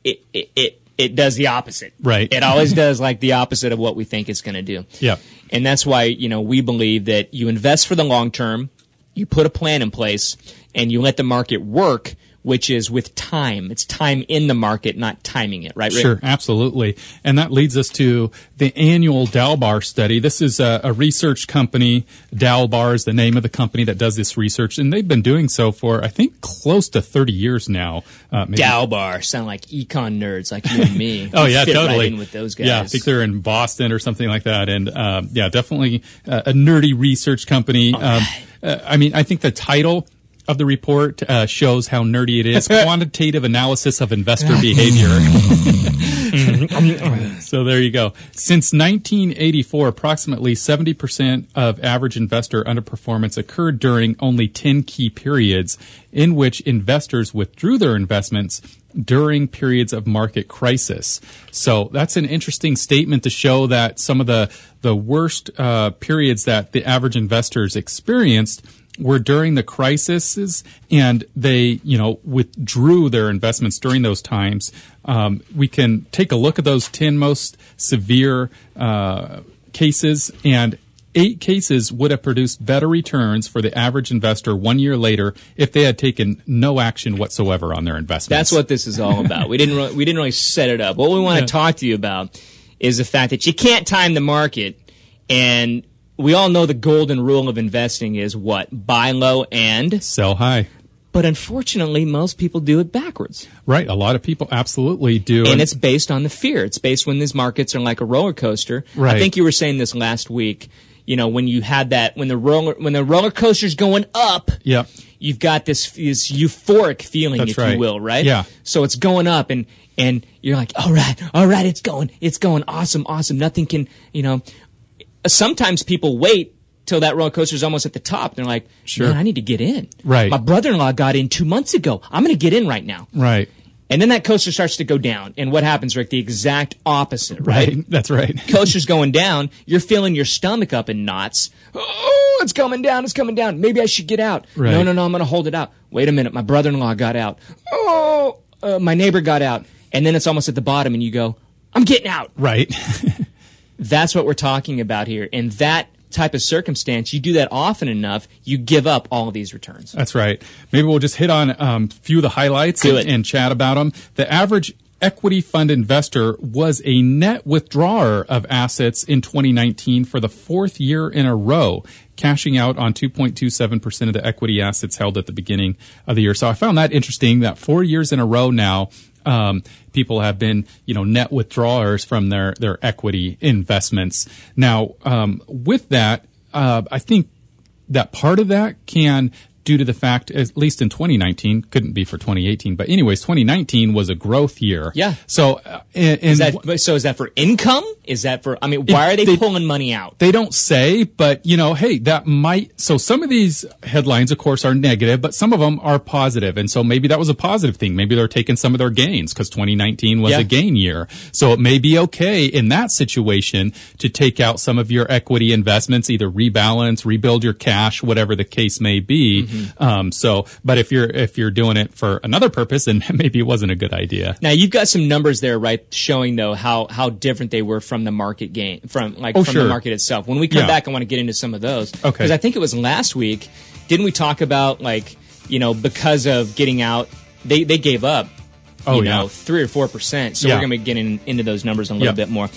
Speaker 1: it, it, it, it does the opposite.
Speaker 2: Right.
Speaker 1: It always does like the opposite of what we think it's going to do.
Speaker 2: Yeah.
Speaker 1: And that's why, you know, we believe that you invest for the long term, you put a plan in place, and you let the market work which is with time. It's time in the market, not timing it, right? Rick?
Speaker 2: Sure, absolutely. And that leads us to the annual Dalbar study. This is a, a research company. Dalbar is the name of the company that does this research, and they've been doing so for, I think, close to 30 years now.
Speaker 1: Uh, Dalbar sound like econ nerds like you and me.
Speaker 2: oh, yeah, totally.
Speaker 1: Right with those guys.
Speaker 2: Yeah, I think they're in Boston or something like that. And uh, yeah, definitely a nerdy research company. Um, uh, I mean, I think the title of the report uh, shows how nerdy it is. Quantitative analysis of investor behavior. so there you go. Since 1984, approximately 70% of average investor underperformance occurred during only 10 key periods in which investors withdrew their investments during periods of market crisis. So that's an interesting statement to show that some of the the worst uh, periods that the average investors experienced were during the crises and they, you know, withdrew their investments during those times. Um, we can take a look at those 10 most severe uh, cases and eight cases would have produced better returns for the average investor one year later if they had taken no action whatsoever on their investments.
Speaker 1: That's what this is all about. we didn't re- we didn't really set it up. What we want to yeah. talk to you about is the fact that you can't time the market and we all know the golden rule of investing is what? Buy low and
Speaker 2: sell high.
Speaker 1: But unfortunately, most people do it backwards.
Speaker 2: Right. A lot of people absolutely do.
Speaker 1: And it's based on the fear. It's based when these markets are like a roller coaster. Right. I think you were saying this last week. You know, when you had that, when the roller, when the roller coaster's going up.
Speaker 2: Yep.
Speaker 1: You've got this, this euphoric feeling,
Speaker 2: That's
Speaker 1: if
Speaker 2: right.
Speaker 1: you will, right?
Speaker 2: Yeah.
Speaker 1: So it's going up and, and you're like, all right, all right, it's going, it's going awesome, awesome. Nothing can, you know, sometimes people wait till that roller coaster is almost at the top. They're like,
Speaker 2: sure.
Speaker 1: man, I need to get in.
Speaker 2: Right.
Speaker 1: My brother-in-law got in two months ago. I'm going to get in right now.
Speaker 2: Right.
Speaker 1: And then that coaster starts to go down. And what happens, Rick? The exact opposite, right?
Speaker 2: right. That's right.
Speaker 1: Coaster's going down. You're feeling your stomach up in knots. Oh, it's coming down. It's coming down. Maybe I should get out.
Speaker 2: Right.
Speaker 1: No, no, no. I'm going to hold it out. Wait a minute. My brother-in-law got out. Oh, uh, my neighbor got out. And then it's almost at the bottom and you go, I'm getting out.
Speaker 2: Right.
Speaker 1: That's what we're talking about here. And that type of circumstance, you do that often enough, you give up all of these returns.
Speaker 2: That's right. Maybe we'll just hit on a um, few of the highlights and, and, chat about them. The average equity fund investor was a net withdrawer of assets in 2019 for the fourth year in a row, cashing out on 2.27% of the equity assets held at the beginning of the year. So I found that interesting that four years in a row now, um, people have been, you know, net withdrawers from their, their equity investments. Now, um, with that, uh, I think that part of that can due to the fact, at least in 2019, couldn't be for 2018, but anyways, 2019 was a growth year.
Speaker 1: Yeah.
Speaker 2: So, uh, and,
Speaker 1: is that, so is that for income? Is that for, I mean, why it, are they, they, pulling money out?
Speaker 2: They don't say, but you know, hey, that might, so some of these headlines, of course, are negative, but some of them are positive. And so maybe that was a positive thing. Maybe they're taking some of their gains because 2019 was
Speaker 1: yeah.
Speaker 2: a gain year. So it may be okay in that situation to take out some of your equity investments, either rebalance, rebuild your cash, whatever the case may be. Mm-hmm. Um, so, but if you're if you're doing it for another purpose, then maybe it wasn't a good idea.
Speaker 1: Now you've got some numbers there, right, showing though how how different they were from the market gain from like
Speaker 2: oh,
Speaker 1: from
Speaker 2: sure.
Speaker 1: the market itself. When we come
Speaker 2: Yeah.
Speaker 1: back, I want to get into some of those
Speaker 2: Okay.
Speaker 1: because I think it was last week. Didn't we talk about like you know because of getting out, they they gave up.
Speaker 2: Oh,
Speaker 1: you know,
Speaker 2: yeah.
Speaker 1: three or four percent. So
Speaker 2: Yeah.
Speaker 1: we're gonna be getting into those numbers in a little bit more.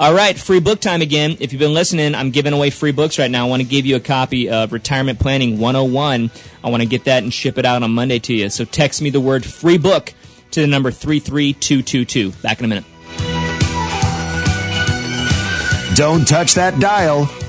Speaker 1: All right, free book time again. If you've been listening, I'm giving away free books right now. I want to give you a copy of Retirement Planning 101. I want to get that and ship it out on Monday to you. So text me the word free book to the number 33222. Back in a minute.
Speaker 4: Don't touch that dial.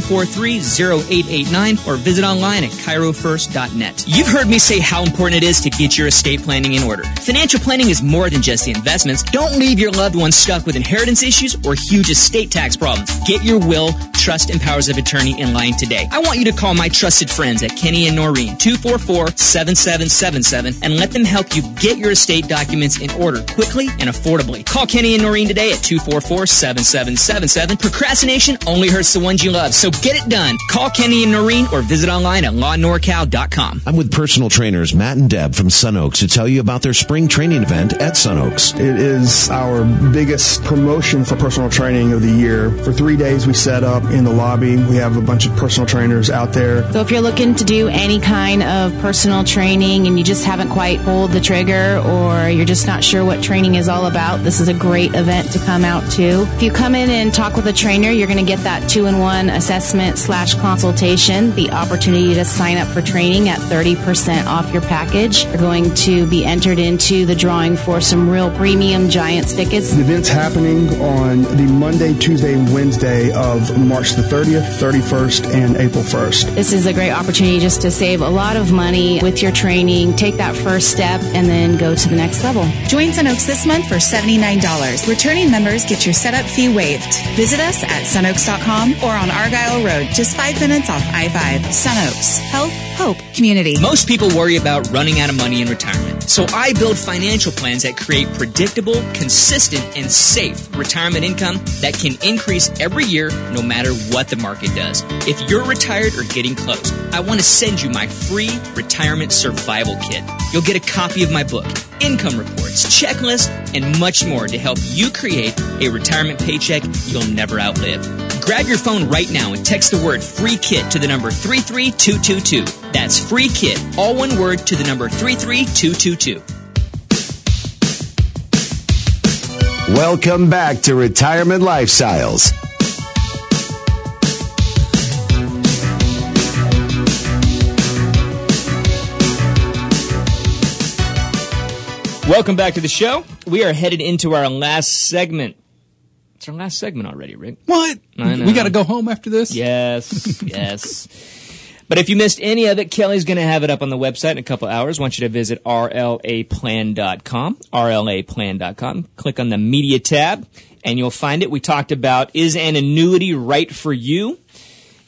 Speaker 8: 243-0889 or visit online at chirofirst.net. You've heard me say how important it is to get your estate planning in order. Financial planning is more than just the investments. Don't leave your loved ones stuck with inheritance issues or huge estate tax problems. Get your will, trust and powers of attorney in line today. I want you to call my trusted friends at Kenny and Norine 244-7777 and let them help you get your estate documents in order quickly and affordably. Call Kenny and Norine today at 244-7777. Procrastination only hurts the ones you love, so get it done. Call Kenny and Norine or visit online at lawnorcal.com.
Speaker 4: I'm with personal trainers Matt and Deb from Sun Oaks to tell you about their spring training event at Sun Oaks.
Speaker 5: It is our biggest promotion for personal training of the year. For three days, we set up in the lobby. We have a bunch of personal trainers out there.
Speaker 6: So if you're looking to do any kind of personal training and you just haven't quite pulled the trigger or you're just not sure what training is all about, this is a great event to come out to. If you come in and talk with a trainer, you're going to get that two-in-one assessment slash consultation, the opportunity to sign up for training at 30% off your package. You're going to be entered into the drawing for some real premium Giants tickets.
Speaker 5: The event's happening on the Monday, Tuesday, and Wednesday of March the 30th, 31st, and April 1st.
Speaker 6: This is a great opportunity just to save a lot of money with your training, take that first step, and then go to the next level.
Speaker 7: Join Sun Oaks this month for $79. Returning members get your setup fee waived. Visit us at sunoaks.com or on Argyle Road, just five minutes off I-5. Sun Oaks. Health, hope, community.
Speaker 8: Most people worry about running out of money in retirement. So I build financial plans that create predictable, consistent, and safe retirement income that can increase every year no matter what the market does. If you're retired or getting close, I want to send you my free retirement survival kit. You'll get a copy of my book, income reports, checklists, and much more to help you create a retirement paycheck you'll never outlive. Grab your phone right now and text the word free kit to the number 33222. That's free kit, all one word to the number 33222.
Speaker 3: Welcome back to Retirement Lifestyles.
Speaker 1: Welcome back to the show. We are headed into our last segment. It's our last segment already, Rick.
Speaker 2: What? We got to go home after this?
Speaker 1: Yes, yes. But if you missed any of it, Kelly's going to have it up on the website in a couple hours. I want you to visit rlaplan.com, rlaplan.com. Click on the media tab and you'll find it. We talked about is an annuity right for you?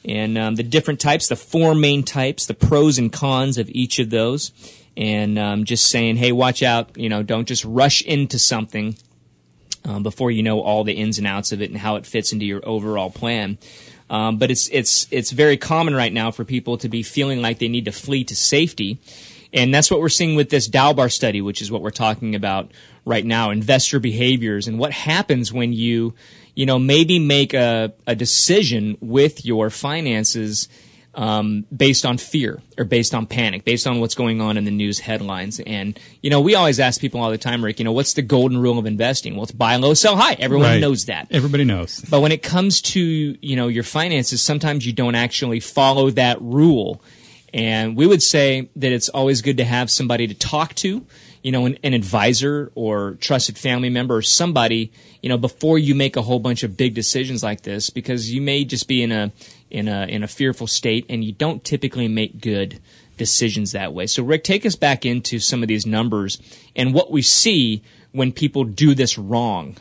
Speaker 1: And um, the different types, the four main types, the pros and cons of each of those. And um, just saying, hey, watch out, you know, don't just rush into something um, before you know all the ins and outs of it and how it fits into your overall plan. Um, but it's it's it's very common right now for people to be feeling like they need to flee to safety, and that's what we're seeing with this Dalbar study, which is what we're talking about right now. Investor behaviors and what happens when you, you know, maybe make a, a decision with your finances um, based on fear or based on panic, based on what's going on in the news headlines. And, you know, we always ask people all the time, Rick, you know, what's the golden rule of investing? Well, it's buy low, sell high. Everyone
Speaker 2: Right.
Speaker 1: knows that.
Speaker 2: Everybody knows.
Speaker 1: But when it comes to, you know, your finances, sometimes you don't actually follow that rule. And we would say that it's always good to have somebody to talk to, you know, an, an advisor or trusted family member or somebody, you know, before you make a whole bunch of big decisions like this, because you may just be in a, in a, in a fearful state and you don't typically make good decisions that way. So Rick, take us back into some of these numbers and what we see when people do this wrong.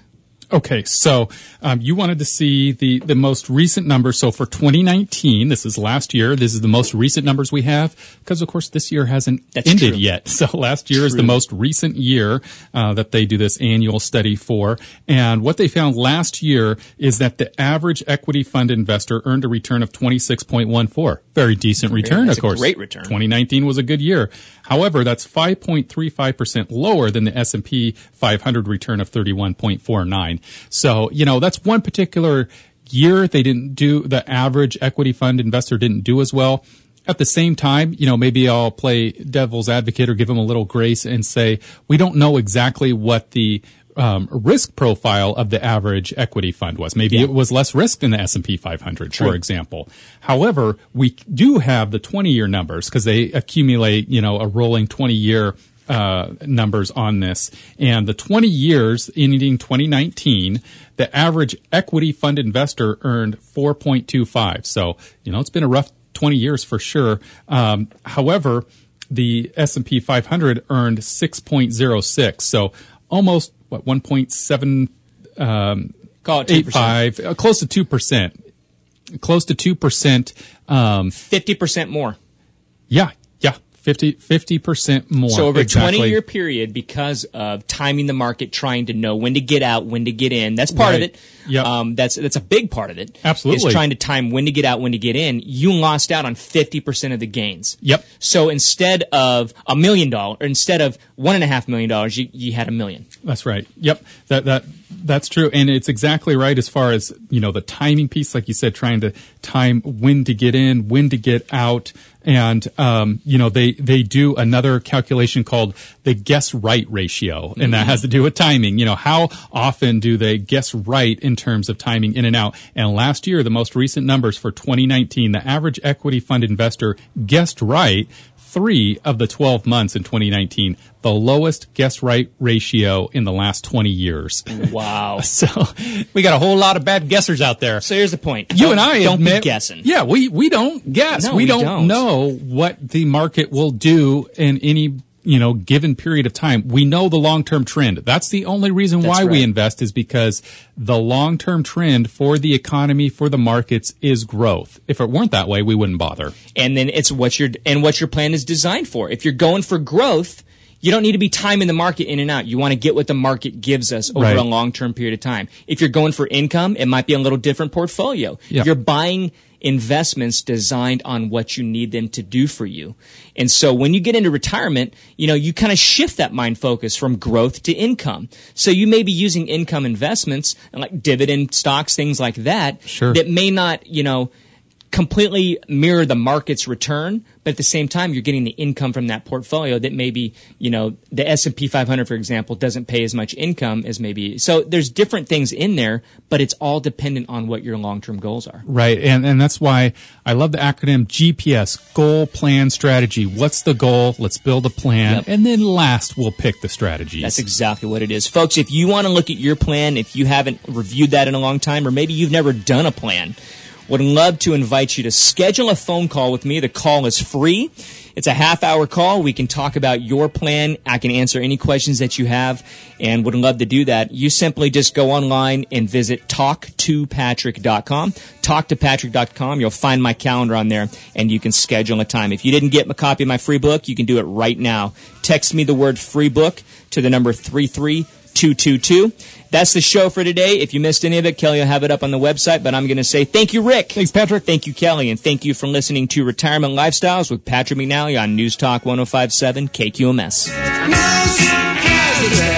Speaker 2: Okay, so um, you wanted to see the, the most recent numbers. So for 2019, this is last year. This is the most recent numbers we have because, of course, this year hasn't
Speaker 1: That's
Speaker 2: ended
Speaker 1: true.
Speaker 2: yet. So last year is the most recent year uh, that they do this annual study for. And what they found last year is that the average equity fund investor earned a return of 26.14. Very decent return, of course.
Speaker 1: great return.
Speaker 2: 2019 was a good year. However, that's 5.35% lower than the S&P 500 return of 31.49. So, you know, that's one particular year they didn't do, the average equity fund investor didn't do as well. At the same time, you know, maybe I'll play devil's advocate or give them a little grace and say, we don't know exactly what the um, risk profile of the average equity fund was. Maybe it was less risk than the S&P 500, for example. However, we do have the 20-year numbers because they accumulate, you know, a rolling 20-year uh, numbers on this. And the 20 years ending 2019, the average equity fund investor earned 4.25. So, you know, it's been a rough 20 years for sure. Um, however, the S&P 500 earned 6.06. So almost what 1.7 um,
Speaker 1: Call it 2%.
Speaker 2: uh, close to 2%. close to two percent. Um,
Speaker 1: Fifty percent more.
Speaker 2: yeah, yeah, 50 percent more.
Speaker 1: So over
Speaker 2: exactly.
Speaker 1: a 20 year period, because of timing the market, trying to know when to get out, when to get in, that's part
Speaker 2: Right.
Speaker 1: of it.
Speaker 2: Yep.
Speaker 1: Um, that's that's a big part of it.
Speaker 2: Absolutely.
Speaker 1: is trying to time when to get out, when to get in. You lost out on 50 percent of the gains.
Speaker 2: Yep.
Speaker 1: So instead of a million dollars, instead of one and a half million dollars, you, you had a million.
Speaker 2: That's right. Yep. That that that's true, and it's exactly right as far as you know the timing piece, like you said, trying to time when to get in, when to get out, and um, you know they they do another calculation called the guess right ratio, and that has to do with timing. You know how often do they guess right in terms of timing in and out? And last year, the most recent numbers for 2019, the average equity fund investor guessed right three of the 12 months in 2019, the lowest guess right ratio in the last 20 years.
Speaker 1: Wow.
Speaker 2: so we got a whole lot of bad guessers out there.
Speaker 1: So here's the point.
Speaker 2: You
Speaker 1: Don't-
Speaker 2: and I
Speaker 1: don't
Speaker 2: admit,
Speaker 1: be guessing.
Speaker 2: Yeah, we we don't guess.
Speaker 1: No,
Speaker 2: we,
Speaker 1: we
Speaker 2: don't,
Speaker 1: don't.
Speaker 2: know what the market will do in any you know given period of time. We know the long term trend. That's the only reason
Speaker 1: That's
Speaker 2: why we invest is because the long term trend for the economy for the markets is growth. If it weren't that way, we wouldn't bother.
Speaker 1: and then it's what your and what your plan is designed for. If you're going for growth, you don't need to be timing the market in and out. You want to get what the market gives us over
Speaker 2: Right.
Speaker 1: a long term period of time. If you're going for income, it might be a little different portfolio.
Speaker 2: Yeah.
Speaker 1: You're buying investments designed on what you need them to do for you. And so when you get into retirement, you know, you kind of shift that mind focus from growth to income. So you may be using income investments like dividend stocks, things like that,
Speaker 2: Sure.
Speaker 1: that may not, you know, completely mirror the market's return, but at the same time, you're getting the income from that portfolio that maybe, you know, the S&P 500, for example, doesn't pay as much income as maybe. So there's different things in there, but it's all dependent on what your long-term goals are.
Speaker 2: Right. And, and that's why I love the acronym GPS, goal, plan, strategy. What's the goal? Let's build a plan.
Speaker 1: Yep.
Speaker 2: And then last, we'll pick the strategy.
Speaker 1: That's exactly what it is. Folks, if you want to look at your plan, if you haven't reviewed that in a long time, or maybe you've never done a plan, would love to invite you to schedule a phone call with me. The call is free. It's a half hour call. We can talk about your plan. I can answer any questions that you have and would love to do that. You simply just go online and visit talktopatrick.com. Talktopatrick.com. You'll find my calendar on there and you can schedule a time. If you didn't get a copy of my free book, you can do it right now. Text me the word free book to the number 33222. That's the show for today. If you missed any of it, Kelly will have it up on the website, but I'm going to say thank you, Rick.
Speaker 2: Thanks, Patrick.
Speaker 1: Thank you, Kelly, and thank you for listening to Retirement Lifestyles with Patrick McNally on News Talk 1057 KQMS.
Speaker 11: News